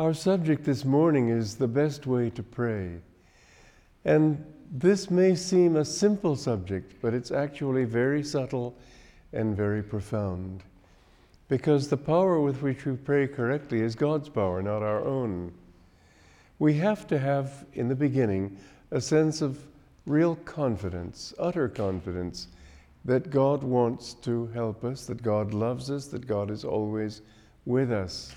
Our subject this morning is the best way to pray. And this may seem a simple subject, but it's actually very subtle and very profound. Because the power with which we pray correctly is God's power, not our own. We have to have, in the beginning, a sense of real confidence, utter confidence, that God wants to help us, that God loves us, that God is always with us.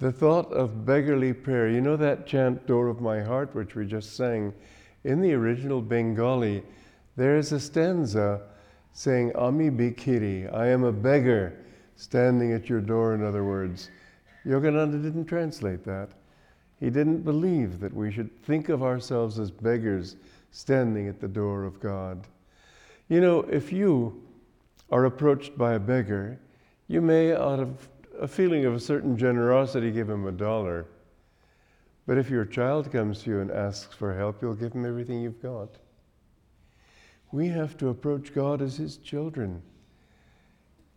The thought of beggarly prayer, you know that chant, Door of My Heart, which we just sang? In the original Bengali, there is a stanza saying, Ami Bikiri, I am a beggar standing at your door, in other words. Yogananda didn't translate that. He didn't believe that we should think of ourselves as beggars standing at the door of God. You know, if you are approached by a beggar, you may, out of a feeling of a certain generosity, give him a dollar. But if your child comes to you and asks for help, you'll give him everything you've got. We have to approach God as his children.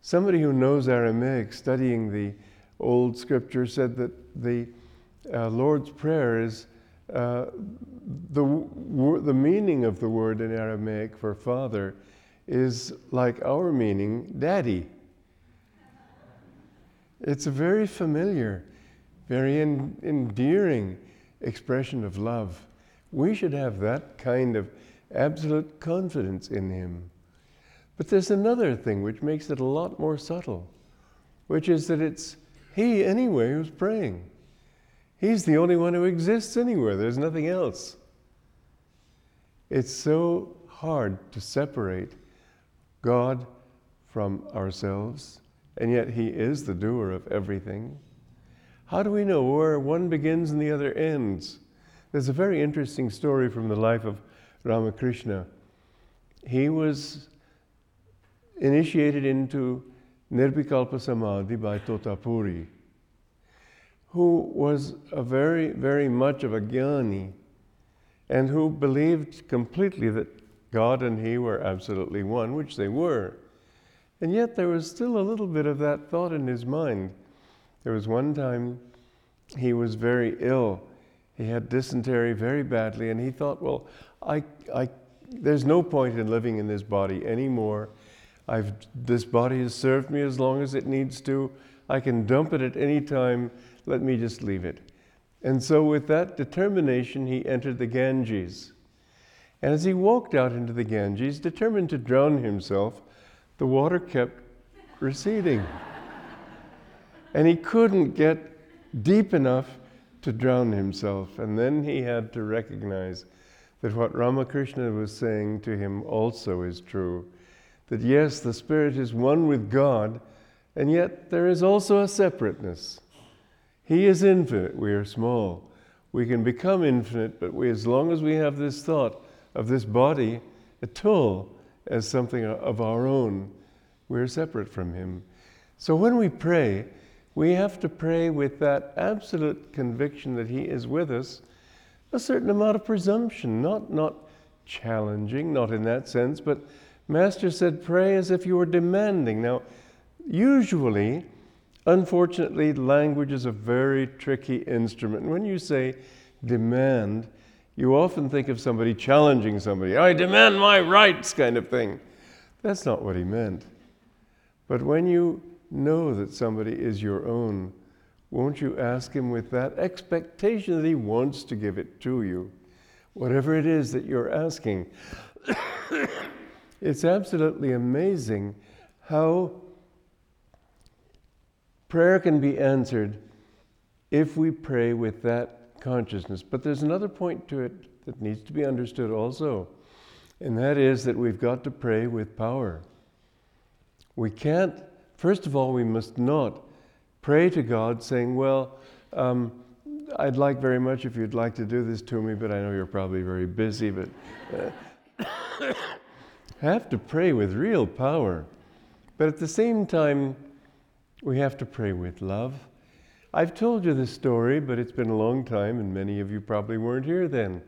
Somebody who knows Aramaic, studying the old scripture, said that the uh, Lord's Prayer is uh, the, the meaning of the word in Aramaic for father is like our meaning, daddy. It's a very familiar, very en- endearing expression of love. We should have that kind of absolute confidence in Him. But there's another thing which makes it a lot more subtle, which is that it's He anyway who's praying. He's the only one who exists anywhere, there's nothing else. It's so hard to separate God from ourselves and yet He is the doer of everything. How do we know where one begins and the other ends? There's a very interesting story from the life of Ramakrishna. He was initiated into Nirvikalpa Samadhi by Totapuri, who was a very, very much of a jnani and who believed completely that God and he were absolutely one, which they were. And yet there was still a little bit of that thought in his mind. There was one time he was very ill. He had dysentery very badly, and he thought, well, I, I, there's no point in living in this body anymore. I've, this body has served me as long as it needs to. I can dump it at any time. Let me just leave it. And so, with that determination, he entered the Ganges. And as he walked out into the Ganges, determined to drown himself, the water kept receding. and he couldn't get deep enough to drown himself. And then he had to recognize that what Ramakrishna was saying to him also is true. That yes, the Spirit is one with God, and yet there is also a separateness. He is infinite, we are small. We can become infinite, but we, as long as we have this thought of this body, a tool, as something of our own. We're separate from Him. So when we pray, we have to pray with that absolute conviction that He is with us, a certain amount of presumption, not, not challenging, not in that sense, but Master said, pray as if you were demanding. Now, usually, unfortunately, language is a very tricky instrument. When you say demand, you often think of somebody challenging somebody, I demand my rights, kind of thing. That's not what he meant. But when you know that somebody is your own, won't you ask him with that expectation that he wants to give it to you? Whatever it is that you're asking. it's absolutely amazing how prayer can be answered if we pray with that consciousness. But there's another point to it that needs to be understood also, and that is that we've got to pray with power. We can't, first of all, we must not pray to God saying, Well, um, I'd like very much if you'd like to do this to me, but I know you're probably very busy, but uh, have to pray with real power. But at the same time, we have to pray with love I've told you this story, but it's been a long time, and many of you probably weren't here then.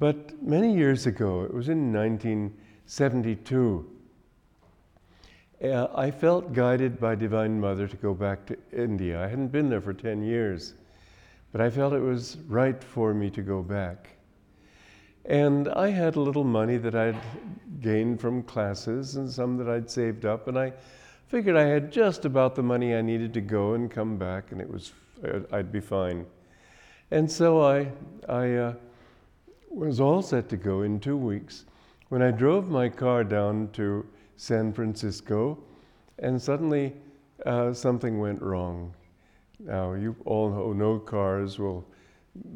But many years ago, it was in 1972, uh, I felt guided by Divine Mother to go back to India. I hadn't been there for 10 years. but I felt it was right for me to go back. And I had a little money that I'd gained from classes and some that I'd saved up, and I figured I had just about the money I needed to go and come back, and it was I'd be fine. And so I, I uh, was all set to go in two weeks when I drove my car down to San Francisco, and suddenly uh, something went wrong. Now, you all who know cars will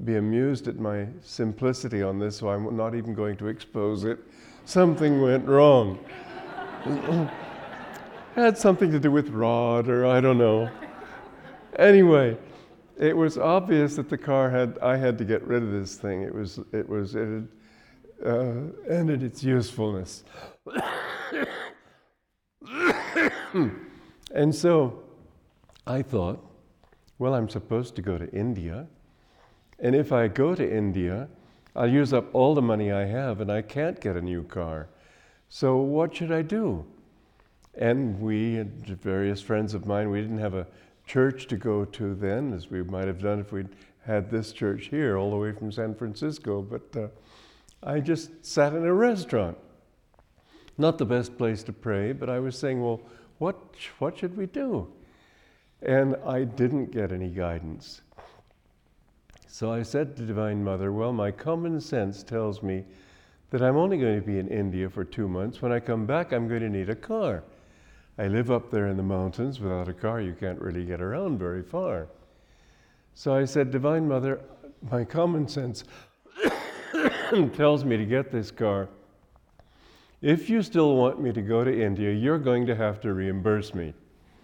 be amused at my simplicity on this, so I'm not even going to expose it. Something went wrong. Had something to do with rod, or I don't know. Anyway, it was obvious that the car had, I had to get rid of this thing. It was, it was, it had uh, ended its usefulness. and so I thought, well, I'm supposed to go to India. And if I go to India, I'll use up all the money I have and I can't get a new car. So what should I do? And we and various friends of mine, we didn't have a church to go to then, as we might have done if we'd had this church here all the way from San Francisco. But uh, I just sat in a restaurant. Not the best place to pray, but I was saying, well, what, what should we do? And I didn't get any guidance. So I said to Divine Mother, Well, my common sense tells me that I'm only going to be in India for two months. When I come back, I'm going to need a car. I live up there in the mountains. Without a car, you can't really get around very far. So I said, Divine Mother, my common sense tells me to get this car. If you still want me to go to India, you're going to have to reimburse me.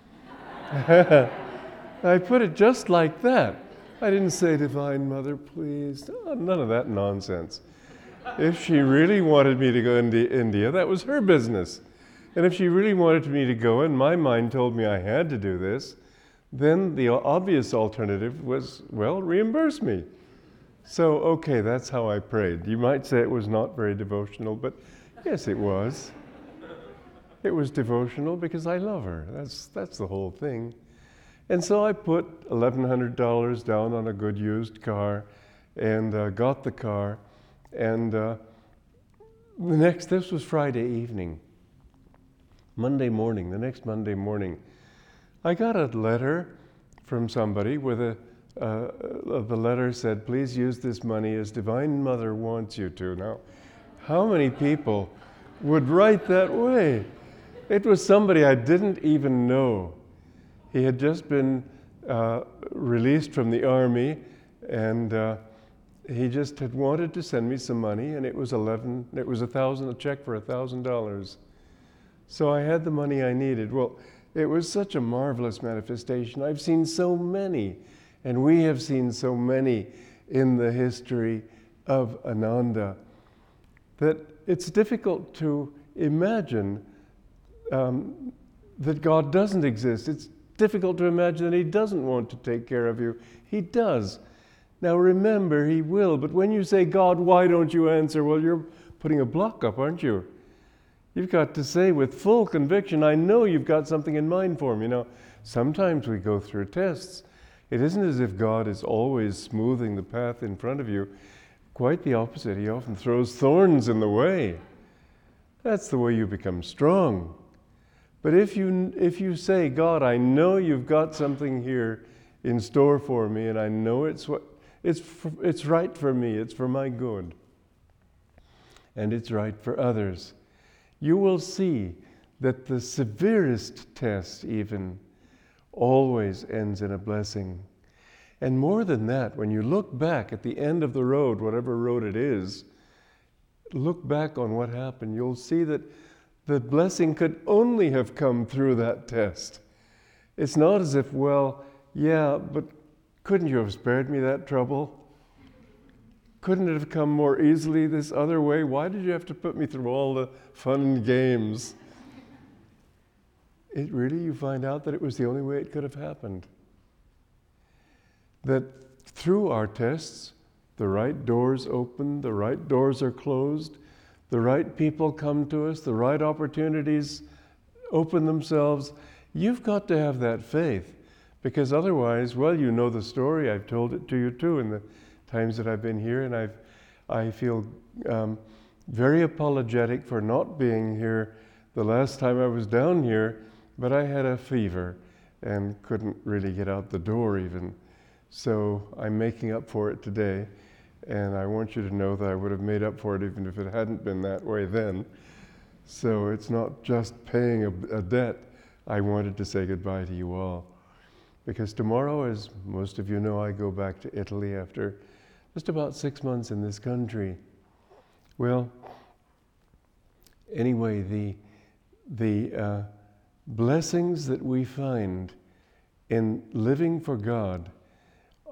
I put it just like that. I didn't say, Divine Mother, please. None of that nonsense. If she really wanted me to go into India, that was her business. And if she really wanted me to go, and my mind told me I had to do this, then the obvious alternative was, well, reimburse me. So, okay, that's how I prayed. You might say it was not very devotional, but yes, it was. It was devotional because I love her. That's, that's the whole thing. And so I put $1,100 down on a good used car and uh, got the car. And uh, the next, this was Friday evening. Monday morning, the next Monday morning, I got a letter from somebody with a, uh, the letter said, please use this money as Divine Mother wants you to. Now, how many people would write that way? It was somebody I didn't even know. He had just been uh, released from the army, and uh, he just had wanted to send me some money, and it was eleven. It was a thousand, a check for a thousand dollars. So I had the money I needed. Well, it was such a marvelous manifestation. I've seen so many, and we have seen so many in the history of Ananda that it's difficult to imagine um, that God doesn't exist. It's difficult to imagine that He doesn't want to take care of you. He does. Now remember, He will, but when you say, God, why don't you answer? Well, you're putting a block up, aren't you? You've got to say with full conviction, I know you've got something in mind for me. You know, sometimes we go through tests. It isn't as if God is always smoothing the path in front of you. Quite the opposite. He often throws thorns in the way. That's the way you become strong. But if you, if you say, God, I know you've got something here in store for me, and I know it's, what, it's, it's right for me, it's for my good, and it's right for others, you will see that the severest test, even, always ends in a blessing. And more than that, when you look back at the end of the road, whatever road it is, look back on what happened, you'll see that the blessing could only have come through that test. It's not as if, well, yeah, but couldn't you have spared me that trouble? Couldn't it have come more easily this other way? Why did you have to put me through all the fun and games? It really, you find out that it was the only way it could have happened. That through our tests, the right doors open, the right doors are closed, the right people come to us, the right opportunities open themselves. You've got to have that faith Because otherwise, well, you know the story. I've told it to you too in the times that I've been here, and I've, I feel um, very apologetic for not being here the last time I was down here, but I had a fever and couldn't really get out the door even. So I'm making up for it today, and I want you to know that I would have made up for it even if it hadn't been that way then. So it's not just paying a, a debt. I wanted to say goodbye to you all. Because tomorrow, as most of you know, I go back to Italy after just about six months in this country. Well, anyway, the, the uh, blessings that we find in living for God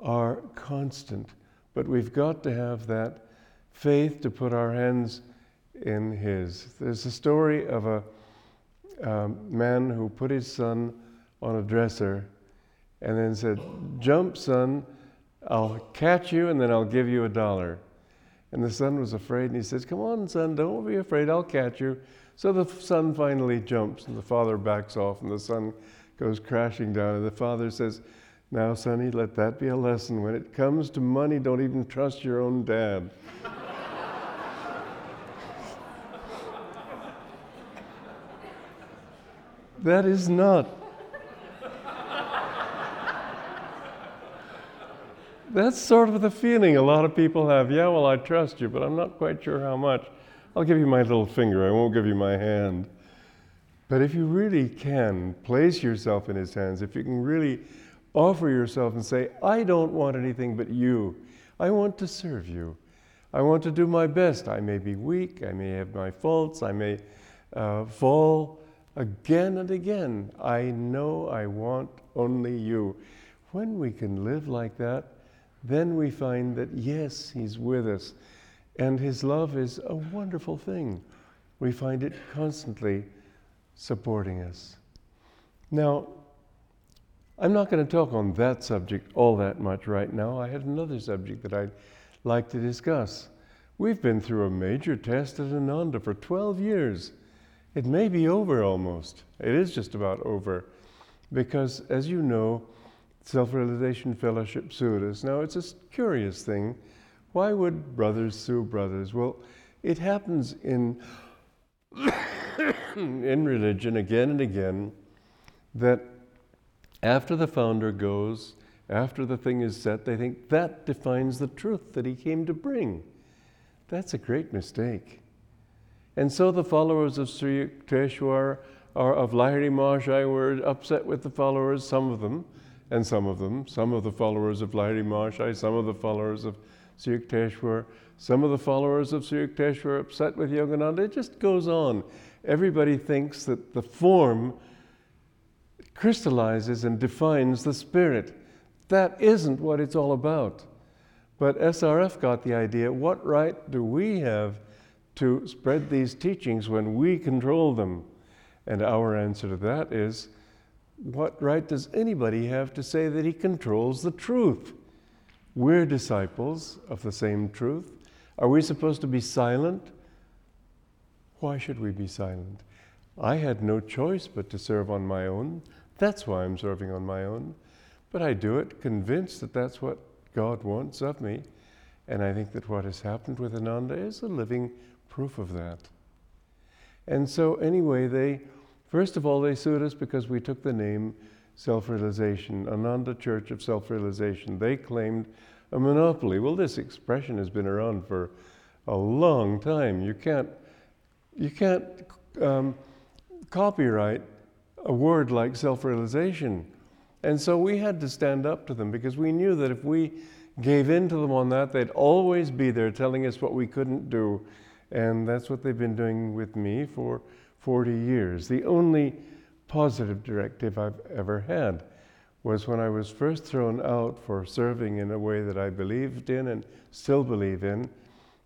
are constant, but we've got to have that faith to put our hands in His. There's a story of a man who put his son on a dresser and then said, Jump, son, I'll catch you and then I'll give you a dollar. And the son was afraid and he says, Come on, son, don't be afraid, I'll catch you. So the son finally jumps and the father backs off and the son goes crashing down. And the father says, Now, sonny, let that be a lesson. When it comes to money, don't even trust your own dad. that is not. That's sort of the feeling a lot of people have. Yeah, well, I trust you, but I'm not quite sure how much. I'll give you my little finger, I won't give you my hand. But if you really can place yourself in His hands, if you can really offer yourself and say, I don't want anything but you, I want to serve you, I want to do my best. I may be weak, I may have my faults, I may uh, fall again and again. I know I want only you. When we can live like that, then we find that yes, He's with us. And His love is a wonderful thing. We find it constantly supporting us. Now, I'm not going to talk on that subject all that much right now. I had another subject that I'd like to discuss. We've been through a major test at Ananda for 12 years. It may be over almost. It is just about over. Because, as you know, Self Realization Fellowship sued us. Now, it's a curious thing. Why would brothers sue brothers? Well, it happens in, in religion again and again that after the founder goes, after the thing is set, they think that defines the truth that he came to bring. That's a great mistake. And so the followers of Sri Yukteswar or of Lahiri Mahashaya were upset with the followers, some of them, and some of them, some of the followers of Lahiri Mahashaya, some of the followers of Sri some of the followers of Sri Yukteswar upset with Yogananda. It just goes on. Everybody thinks that the form crystallizes and defines the spirit. That isn't what it's all about. But SRF got the idea what right do we have to spread these teachings when we control them? And our answer to that is what right does anybody have to say that he controls the truth? We're disciples of the same truth. Are we supposed to be silent? Why should we be silent? I had no choice but to serve on my own. That's why I'm serving on my own. But I do it convinced that that's what God wants of me. And I think that what has happened with Ananda is a living proof of that. And so, anyway, they, first of all, they sued us because we took the name Self Realization, Ananda Church of Self Realization. They claimed a monopoly. Well, this expression has been around for a long time. You can't, you can't um, copyright a word like self realization. And so we had to stand up to them because we knew that if we gave in to them on that, they'd always be there telling us what we couldn't do and that's what they've been doing with me for 40 years. The only positive directive I've ever had was when I was first thrown out for serving in a way that I believed in and still believe in.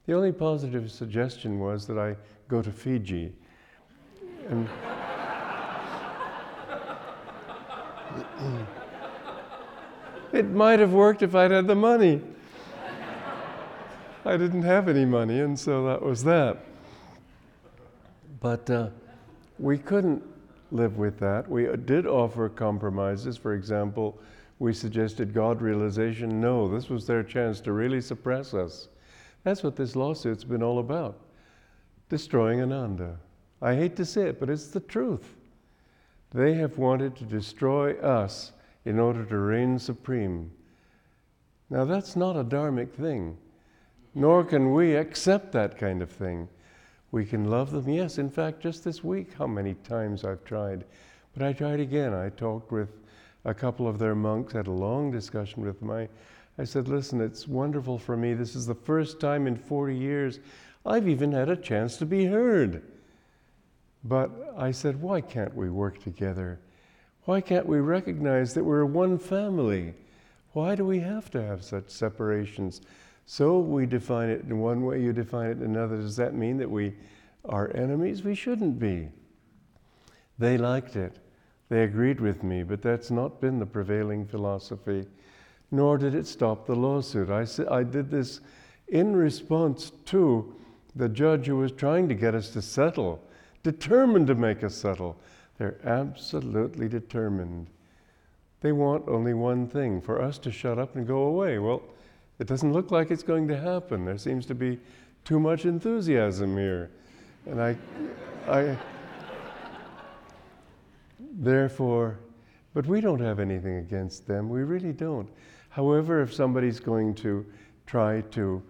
The only positive suggestion was that I go to Fiji. And it might have worked if I'd had the money. I didn't have any money, and so that was that. But uh, we couldn't live with that. We uh, did offer compromises. For example, we suggested God realization. No, this was their chance to really suppress us. That's what this lawsuit's been all about destroying Ananda. I hate to say it, but it's the truth. They have wanted to destroy us in order to reign supreme. Now, that's not a dharmic thing, nor can we accept that kind of thing. We can love them, yes. In fact, just this week, how many times I've tried. But I tried again. I talked with a couple of their monks, had a long discussion with them. I, I said, Listen, it's wonderful for me. This is the first time in 40 years I've even had a chance to be heard. But I said, Why can't we work together? Why can't we recognize that we're one family? Why do we have to have such separations? So we define it in one way, you define it in another. Does that mean that we are enemies? We shouldn't be. They liked it. They agreed with me, but that's not been the prevailing philosophy, nor did it stop the lawsuit. I, I did this in response to the judge who was trying to get us to settle, determined to make us settle. They're absolutely determined. They want only one thing for us to shut up and go away. Well, it doesn't look like it's going to happen. There seems to be too much enthusiasm here. And I, I, therefore, but we don't have anything against them. We really don't. However, if somebody's going to try to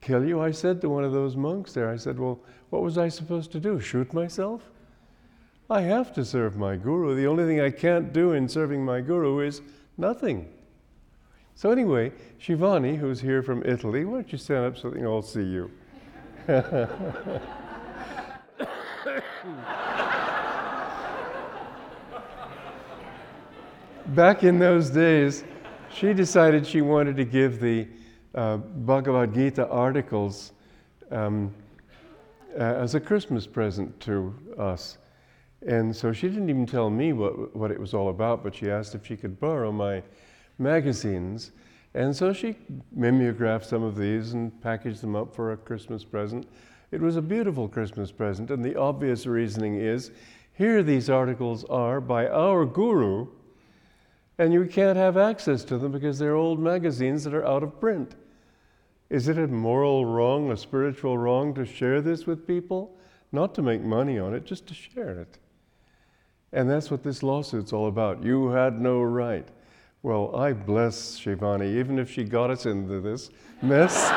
kill you, I said to one of those monks there, I said, Well, what was I supposed to do? Shoot myself? I have to serve my guru. The only thing I can't do in serving my guru is nothing. So, anyway, Shivani, who's here from Italy, why don't you stand up so they can all see you? Back in those days, she decided she wanted to give the uh, Bhagavad Gita articles um, uh, as a Christmas present to us. And so she didn't even tell me what, what it was all about, but she asked if she could borrow my magazines. And so she mimeographed some of these and packaged them up for a Christmas present. It was a beautiful Christmas present, and the obvious reasoning is here these articles are by our guru, and you can't have access to them because they're old magazines that are out of print. Is it a moral wrong, a spiritual wrong to share this with people? Not to make money on it, just to share it. And that's what this lawsuit's all about. You had no right. Well, I bless Shivani, even if she got us into this mess.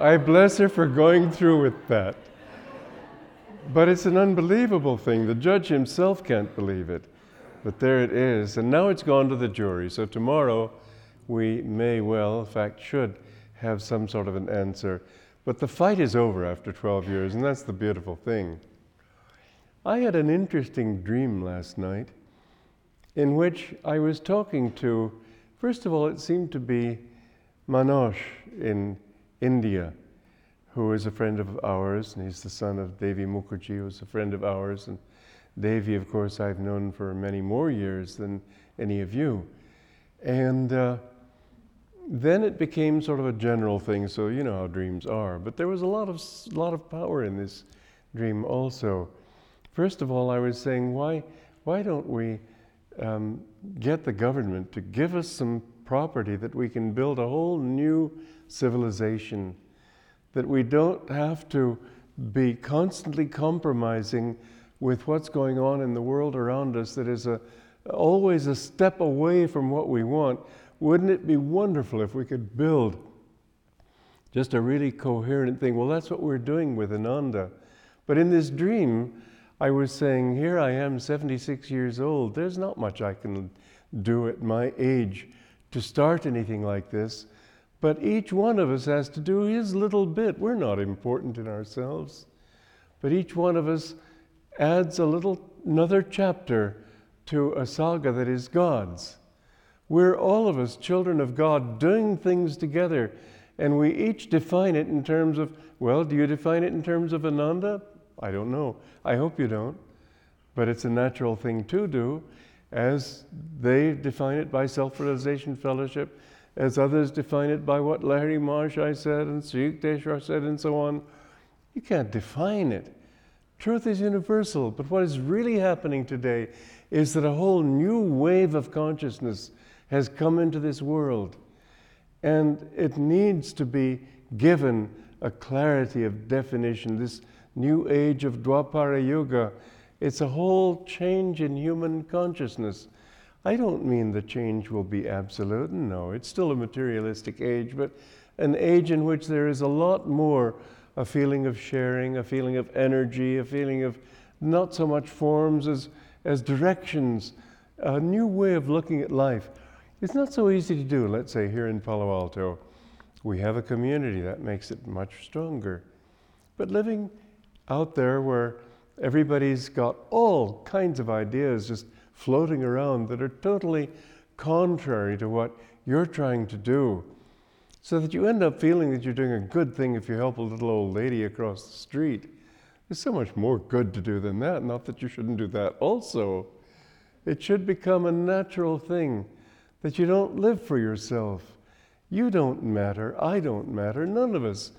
I bless her for going through with that. But it's an unbelievable thing. The judge himself can't believe it. But there it is. And now it's gone to the jury. So tomorrow we may well, in fact, should have some sort of an answer. But the fight is over after 12 years, and that's the beautiful thing. I had an interesting dream last night in which I was talking to, first of all, it seemed to be Manoj in India, who is a friend of ours, and he's the son of Devi Mukherjee, who's a friend of ours. And Devi, of course, I've known for many more years than any of you. And uh, then it became sort of a general thing, so you know how dreams are. But there was a lot of, lot of power in this dream also. First of all, I was saying, why, why don't we um, get the government to give us some property that we can build a whole new civilization? That we don't have to be constantly compromising with what's going on in the world around us that is a, always a step away from what we want wouldn't it be wonderful if we could build just a really coherent thing? Well, that's what we're doing with Ananda. But in this dream, I was saying, Here I am, 76 years old. There's not much I can do at my age to start anything like this. But each one of us has to do his little bit. We're not important in ourselves. But each one of us adds a little, another chapter to a saga that is God's. We're all of us children of God doing things together, and we each define it in terms of, well, do you define it in terms of Ananda? I don't know. I hope you don't. But it's a natural thing to do, as they define it by self realization fellowship, as others define it by what Lahiri Mahasaya said and Sri Yukteswar said, and so on. You can't define it. Truth is universal, but what is really happening today is that a whole new wave of consciousness has come into this world, and it needs to be given a clarity of definition. This new age of Dwapara Yuga, it's a whole change in human consciousness. I don't mean the change will be absolute, no, it's still a materialistic age, but an age in which there is a lot more a feeling of sharing, a feeling of energy, a feeling of not so much forms as, as directions, a new way of looking at life. It's not so easy to do. Let's say here in Palo Alto, we have a community that makes it much stronger. But living out there where everybody's got all kinds of ideas just floating around that are totally contrary to what you're trying to do, so that you end up feeling that you're doing a good thing if you help a little old lady across the street. There's so much more good to do than that, not that you shouldn't do that also. It should become a natural thing that you don't live for yourself. You don't matter, I don't matter, none of us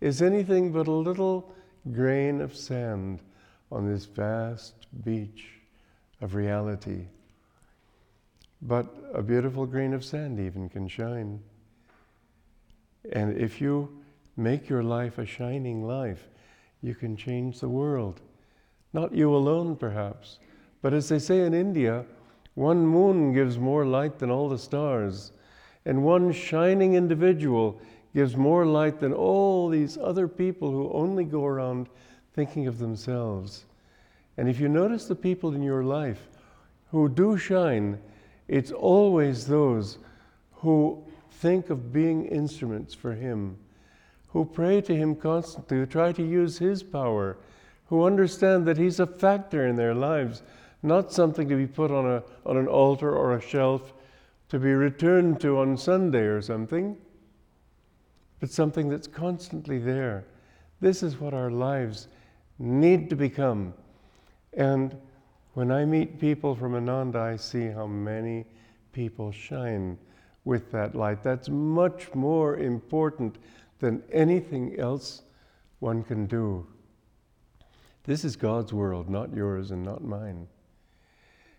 is anything but a little grain of sand on this vast beach of reality. But a beautiful grain of sand even can shine. And if you make your life a shining life, you can change the world. Not you alone, perhaps, but as they say in India, one moon gives more light than all the stars, and one shining individual gives more light than all these other people who only go around thinking of themselves. And if you notice the people in your life who do shine, it's always those who think of being instruments for Him, who pray to Him constantly, who try to use His power, who understand that He's a factor in their lives, not something to be put on, a, on an altar or a shelf to be returned to on Sunday or something, but something that's constantly there. This is what our lives need to become. And when I meet people from Ananda, I see how many people shine with that light. That's much more important than anything else one can do. This is God's world, not yours and not mine.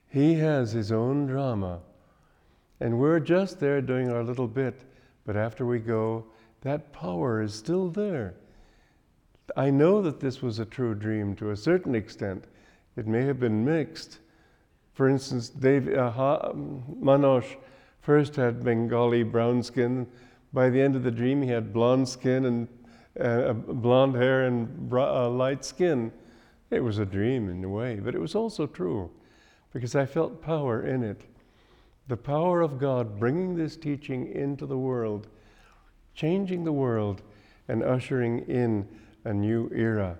He has his own drama, and we're just there doing our little bit, but after we go, that power is still there. I know that this was a true dream to a certain extent. It may have been mixed. For instance, Dave, uh, Manoj first had Bengali brown skin. By the end of the dream, he had blonde skin and uh, blonde hair and uh, light skin. It was a dream in a way, but it was also true because I felt power in it. The power of God bringing this teaching into the world, changing the world, and ushering in a new era.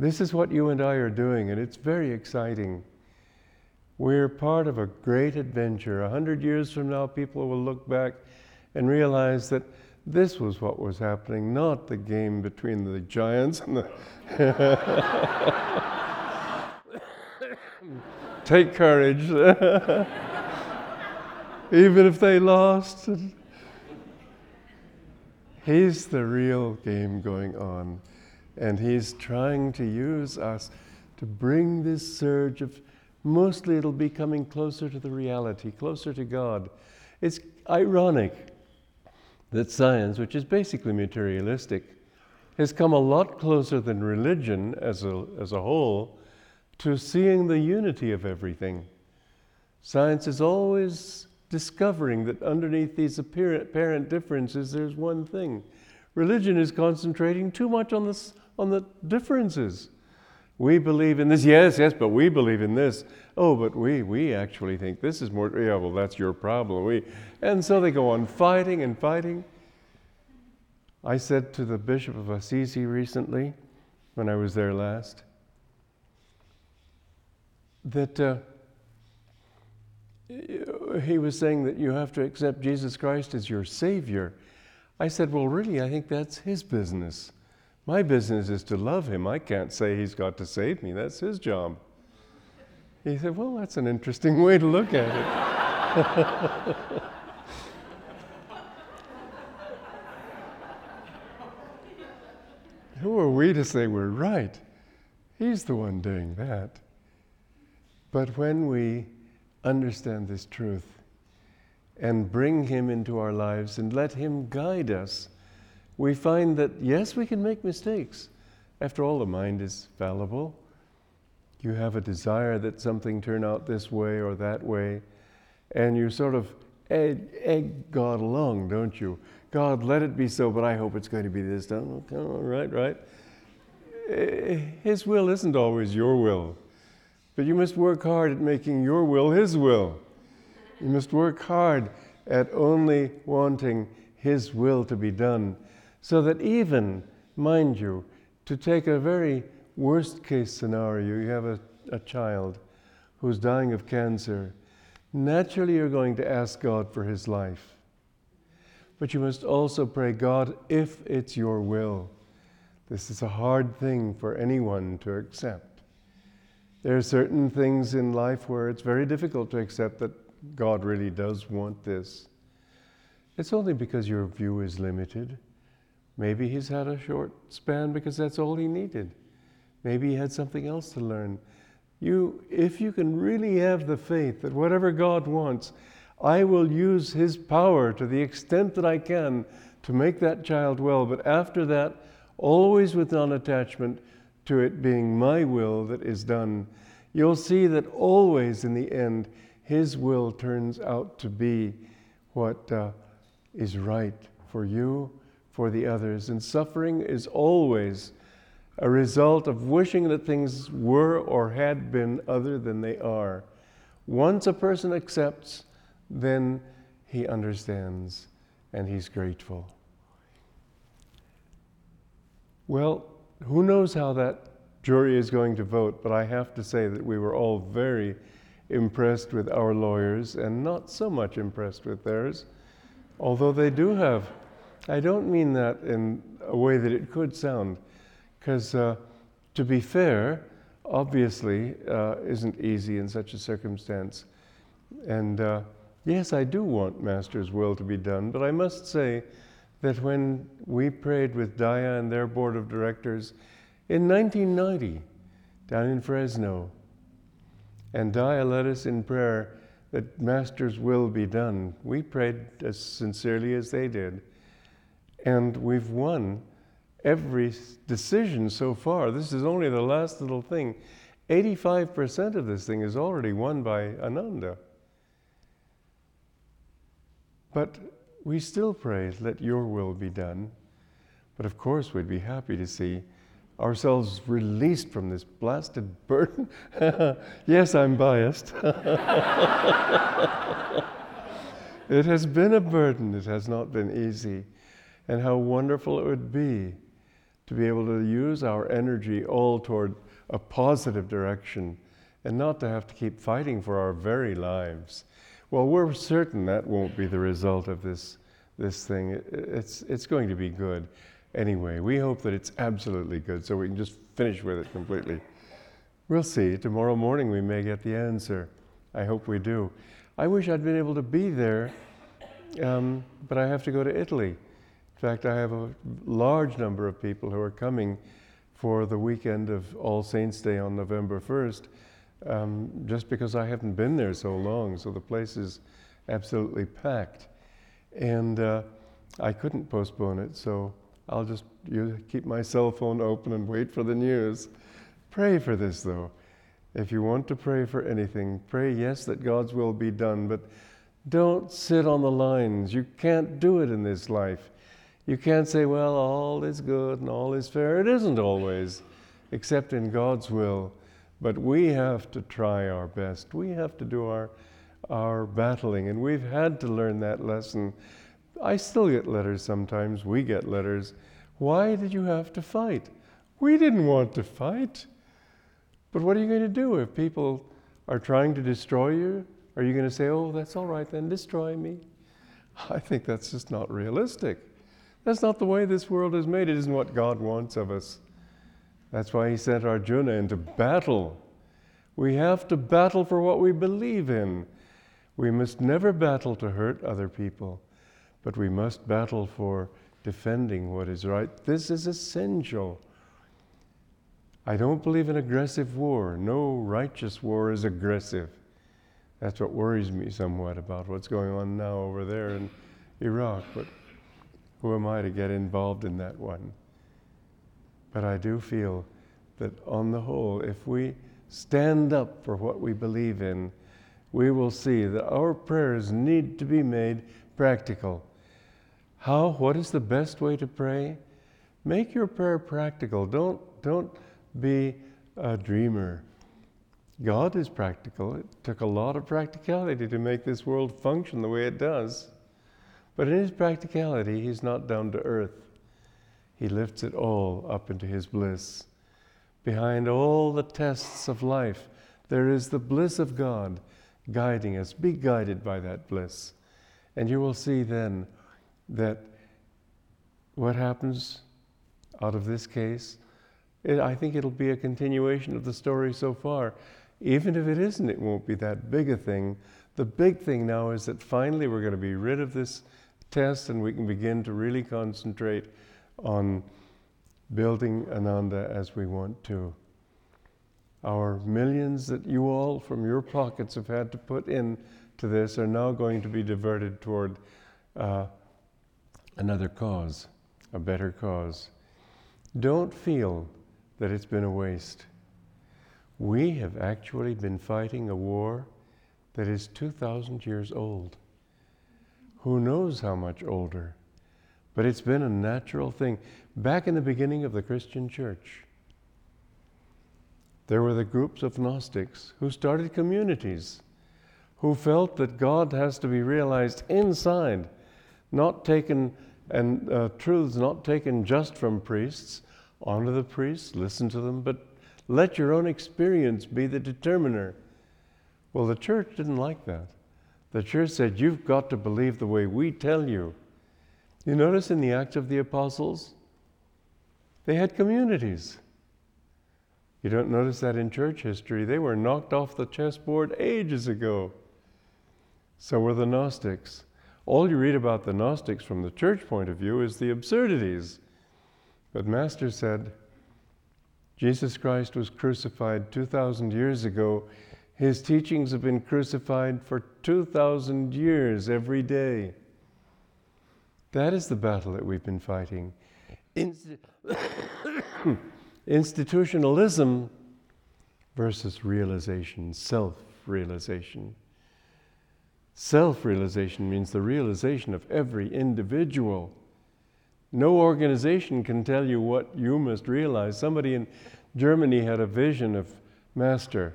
This is what you and I are doing, and it's very exciting. We're part of a great adventure. A hundred years from now, people will look back and realize that this was what was happening, not the game between the giants and the. Take courage. Even if they lost, he's the real game going on. And he's trying to use us to bring this surge of mostly it'll be coming closer to the reality, closer to God. It's ironic that science, which is basically materialistic, has come a lot closer than religion as a, as a whole to seeing the unity of everything. Science is always discovering that underneath these apparent differences, there's one thing. Religion is concentrating too much on, this, on the differences. We believe in this. Yes, yes, but we believe in this. Oh, but we, we actually think this is more. Yeah, well, that's your problem. We, and so they go on fighting and fighting. I said to the Bishop of Assisi recently, when I was there last, that uh, he was saying that you have to accept Jesus Christ as your Savior. I said, Well, really, I think that's his business. My business is to love him. I can't say he's got to save me. That's his job. He said, Well, that's an interesting way to look at it. Who are we to say we're right? He's the one doing that. But when we understand this truth and bring Him into our lives and let Him guide us, we find that yes, we can make mistakes. After all, the mind is fallible. You have a desire that something turn out this way or that way, and you sort of egg, egg God along, don't you? God, let it be so, but I hope it's going to be this. Done. Okay, right, right. Eh, his will isn't always your will, but you must work hard at making your will His will. You must work hard at only wanting His will to be done, so that even, mind you, to take a very worst case scenario, you have a, a child who's dying of cancer. Naturally, you're going to ask God for his life. But you must also pray, God, if it's your will. This is a hard thing for anyone to accept. There are certain things in life where it's very difficult to accept that God really does want this. It's only because your view is limited. Maybe he's had a short span because that's all he needed. Maybe he had something else to learn. You, if you can really have the faith that whatever God wants, I will use his power to the extent that I can to make that child well. But after that, always with non attachment to it being my will that is done, you'll see that always in the end, his will turns out to be what uh, is right for you for the others. And suffering is always a result of wishing that things were or had been other than they are. Once a person accepts, then he understands and he's grateful. Well, who knows how that jury is going to vote, but I have to say that we were all very impressed with our lawyers and not so much impressed with theirs, although they do have I don't mean that in a way that it could sound, because uh, to be fair, obviously, uh, isn't easy in such a circumstance. And uh, yes, I do want Master's will to be done, but I must say that when we prayed with Daya and their board of directors in 1990 down in Fresno, and Daya led us in prayer that Master's will be done, we prayed as sincerely as they did. And we've won every decision so far. This is only the last little thing. 85% of this thing is already won by Ananda. But we still pray, let your will be done. But of course, we'd be happy to see ourselves released from this blasted burden. yes, I'm biased. it has been a burden, it has not been easy and how wonderful it would be to be able to use our energy all toward a positive direction and not to have to keep fighting for our very lives. Well, we're certain that won't be the result of this, this thing. It, it's, it's going to be good. Anyway, we hope that it's absolutely good so we can just finish with it completely. We'll see. Tomorrow morning we may get the answer. I hope we do. I wish I'd been able to be there, um, but I have to go to Italy In fact, I have a large number of people who are coming for the weekend of All Saints' Day on November 1st, um, just because I haven't been there so long. So the place is absolutely packed. And uh, I couldn't postpone it, so I'll just keep my cell phone open and wait for the news. Pray for this, though. If you want to pray for anything, pray, yes, that God's will be done, but don't sit on the lines. You can't do it in this life. You can't say, well, all is good and all is fair. It isn't always, except in God's will. But we have to try our best. We have to do our, our battling, and we've had to learn that lesson. I still get letters sometimes. We get letters. Why did you have to fight? We didn't want to fight. But what are you going to do if people are trying to destroy you? Are you going to say, oh, that's all right then, destroy me? I think that's just not realistic. That's not the way this world is made. It isn't what God wants of us. That's why He sent Arjuna into battle. We have to battle for what we believe in. We must never battle to hurt other people, but we must battle for defending what is right. This is essential. I don't believe in aggressive war. No righteous war is aggressive. That's what worries me somewhat about what's going on now over there in Iraq. But who am I to get involved in that one? But I do feel that on the whole, if we stand up for what we believe in, we will see that our prayers need to be made practical. How? What is the best way to pray? Make your prayer practical. Don't, don't be a dreamer. God is practical. It took a lot of practicality to make this world function the way it does. But in his practicality, he's not down to earth. He lifts it all up into his bliss. Behind all the tests of life, there is the bliss of God guiding us. Be guided by that bliss. And you will see then that what happens out of this case, it, I think it'll be a continuation of the story so far. Even if it isn't, it won't be that big a thing. The big thing now is that finally we're going to be rid of this test and we can begin to really concentrate on building Ananda as we want to. Our millions that you all from your pockets have had to put in to this are now going to be diverted toward uh, another cause, a better cause. Don't feel that it's been a waste. We have actually been fighting a war that is 2,000 years old. Who knows how much older? But it's been a natural thing. Back in the beginning of the Christian church, there were the groups of Gnostics who started communities, who felt that God has to be realized inside, not taken, and uh, truths not taken just from priests. Honor the priests, listen to them, but let your own experience be the determiner. Well, the church didn't like that. The church said, You've got to believe the way we tell you. You notice in the Acts of the Apostles, they had communities. You don't notice that in church history. They were knocked off the chessboard ages ago. So were the Gnostics. All you read about the Gnostics from the church point of view is the absurdities. But Master said, Jesus Christ was crucified 2,000 years ago. His teachings have been crucified for 2,000 years every day. That is the battle that we've been fighting. Institutionalism versus realization, self realization. Self realization means the realization of every individual. No organization can tell you what you must realize. Somebody in Germany had a vision of Master.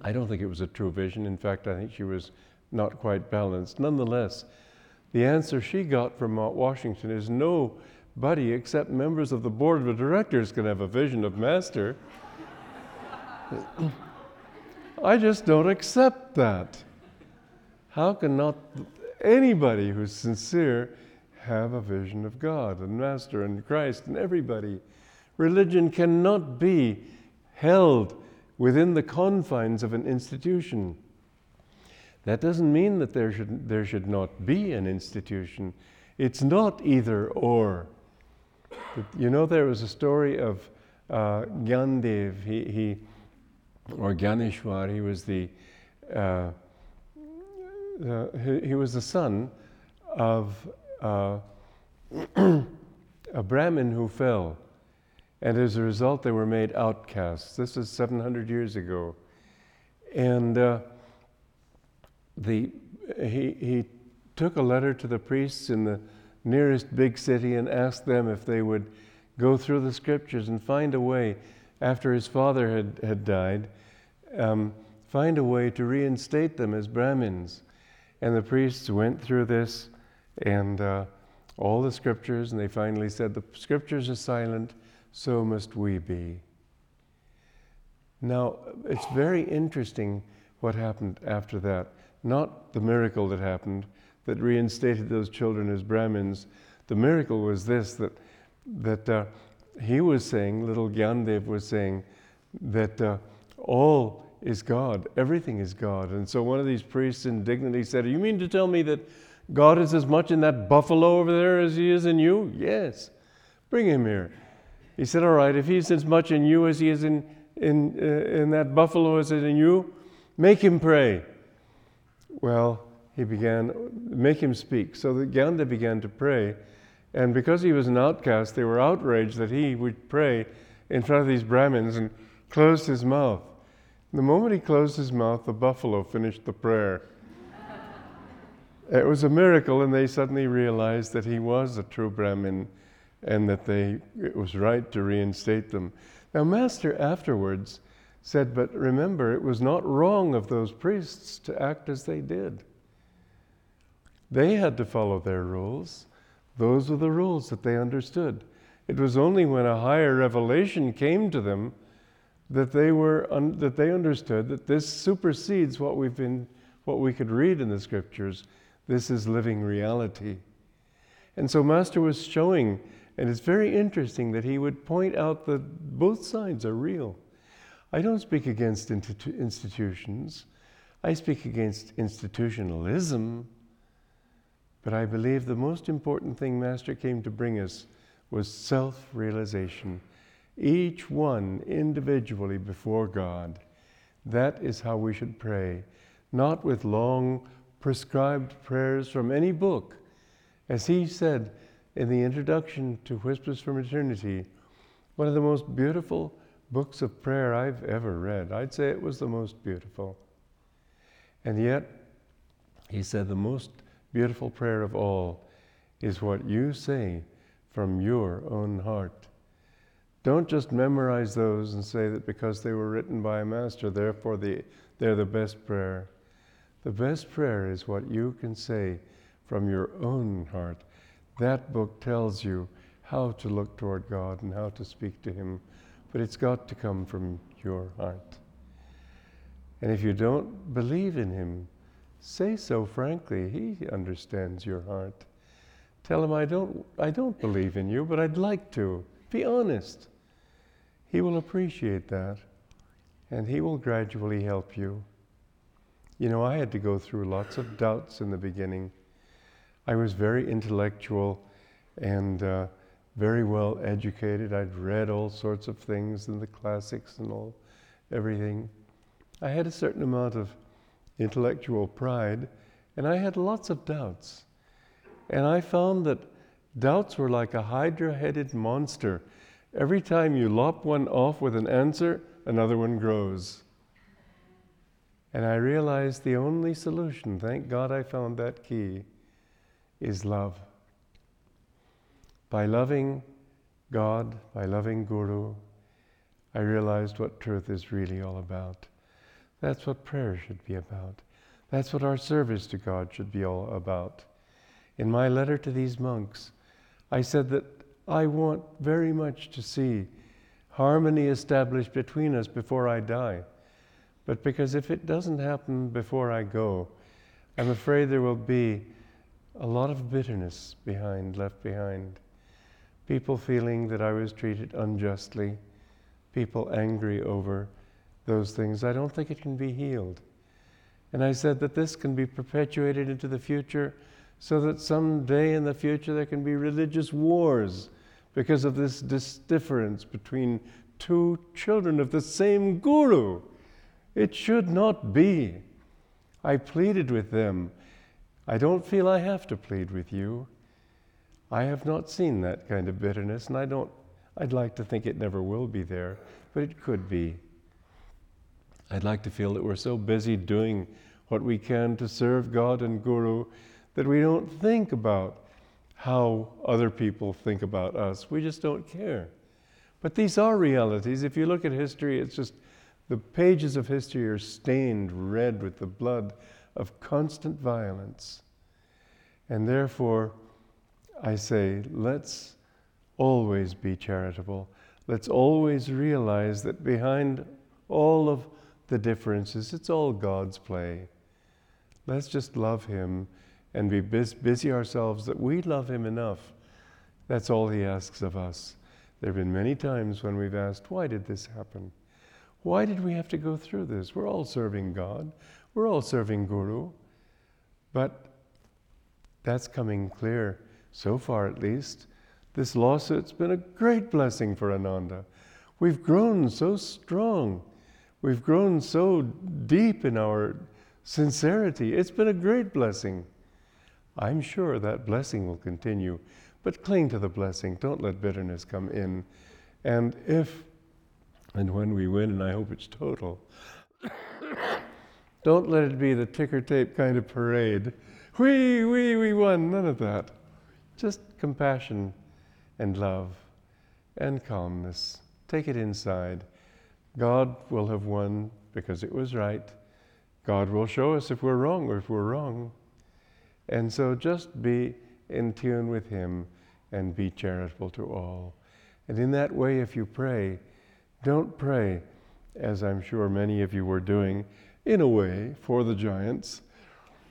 I don't think it was a true vision. In fact, I think she was not quite balanced. Nonetheless, the answer she got from Mount Washington is nobody except members of the board of directors can have a vision of Master. I just don't accept that. How can not anybody who's sincere have a vision of God and Master and Christ and everybody? Religion cannot be held within the confines of an institution. That doesn't mean that there should, there should not be an institution. It's not either or. You know, there was a story of uh, he, he, or Gyaneshwar, he was the, uh, he, he, was the son of uh, a Brahmin who fell. And as a result, they were made outcasts. This is 700 years ago. And uh, the, he, he took a letter to the priests in the nearest big city and asked them if they would go through the scriptures and find a way, after his father had, had died, um, find a way to reinstate them as Brahmins. And the priests went through this and uh, all the scriptures, and they finally said, The scriptures are silent, so must we be. Now, it's very interesting what happened after that not the miracle that happened that reinstated those children as Brahmins. The miracle was this that, that uh, he was saying, little Gyandev was saying, that uh, all is God, everything is God. And so one of these priests indignantly said, You mean to tell me that God is as much in that buffalo over there as he is in you? Yes. Bring him here. He said, All right, if he's as much in you as he is in, in, uh, in that buffalo as in you, make him pray. Well, he began, make him speak. So the Gyanda began to pray. And because he was an outcast, they were outraged that he would pray in front of these Brahmins and closed his mouth. The moment he closed his mouth, the buffalo finished the prayer. it was a miracle, and they suddenly realized that he was a true Brahmin and that they, it was right to reinstate them. Now, Master afterwards said, But remember, it was not wrong of those priests to act as they did. They had to follow their rules. Those were the rules that they understood. It was only when a higher revelation came to them that they were un- that they understood that this supersedes what we've been what we could read in the scriptures. This is living reality. And so Master was showing, and it's very interesting that he would point out that both sides are real. I don't speak against institutions. I speak against institutionalism. But I believe the most important thing Master came to bring us was self realization each one individually before God. That is how we should pray, not with long prescribed prayers from any book. As he said in the introduction to Whispers from Eternity, one of the most beautiful books of prayer I've ever read. I'd say it was the most beautiful. And yet, he said, the most beautiful prayer of all is what you say from your own heart. Don't just memorize those and say that because they were written by a master, therefore the, they're the best prayer. The best prayer is what you can say from your own heart. That book tells you how to look toward God and how to speak to Him, but it's got to come from your heart. And if you don't believe in Him, say so frankly. He understands your heart. Tell him, I don't, I don't believe in you, but I'd like to. Be honest. He will appreciate that and He will gradually help you. You know, I had to go through lots of doubts in the beginning. I was very intellectual and uh, very well educated. I'd read all sorts of things in the classics and all everything. I had a certain amount of intellectual pride, and I had lots of doubts. And I found that doubts were like a hydra headed monster Every time you lop one off with an answer, another one grows. And I realized the only solution, thank God I found that key, is love. By loving God, by loving Guru, I realized what truth is really all about. That's what prayer should be about. That's what our service to God should be all about. In my letter to these monks, I said that I want very much to see harmony established between us before I die. But because if it doesn't happen before I go, I'm afraid there will be a lot of bitterness behind, left behind. People feeling that I was treated unjustly, people angry over those things. I don't think it can be healed. And I said that this can be perpetuated into the future so that someday in the future there can be religious wars because of this, this difference between two children of the same guru. It should not be. I pleaded with them. I don't feel I have to plead with you. I have not seen that kind of bitterness, and I don't, I'd like to think it never will be there, but it could be. I'd like to feel that we're so busy doing what we can to serve God and Guru that we don't think about how other people think about us. We just don't care. But these are realities. If you look at history, it's just the pages of history are stained red with the blood of constant violence. And therefore, I say, let's always be charitable. Let's always realize that behind all of the differences, it's all God's play. Let's just love Him and be busy ourselves that we love Him enough. That's all He asks of us. There have been many times when we've asked, Why did this happen? Why did we have to go through this? We're all serving God, we're all serving Guru. But that's coming clear, so far at least, This lawsuit's been a great blessing for Ananda. We've grown so strong. We've grown so deep in our sincerity. It's been a great blessing. I'm sure that blessing will continue, but cling to the blessing. Don't let bitterness come in. And if and when we win, and I hope it's total, don't let it be the ticker tape kind of parade. We, we, we won. None of that. Just compassion and love and calmness. Take it inside. God will have won because it was right. God will show us if we're wrong or if we're wrong. And so just be in tune with Him and be charitable to all. And in that way, if you pray, don't pray, as I'm sure many of you were doing, in a way, for the giants.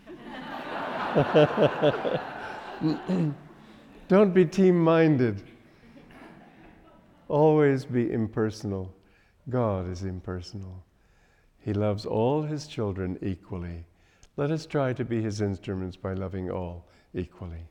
don't be team minded. Always be impersonal. God is impersonal. He loves all His children equally. Let us try to be His instruments by loving all equally.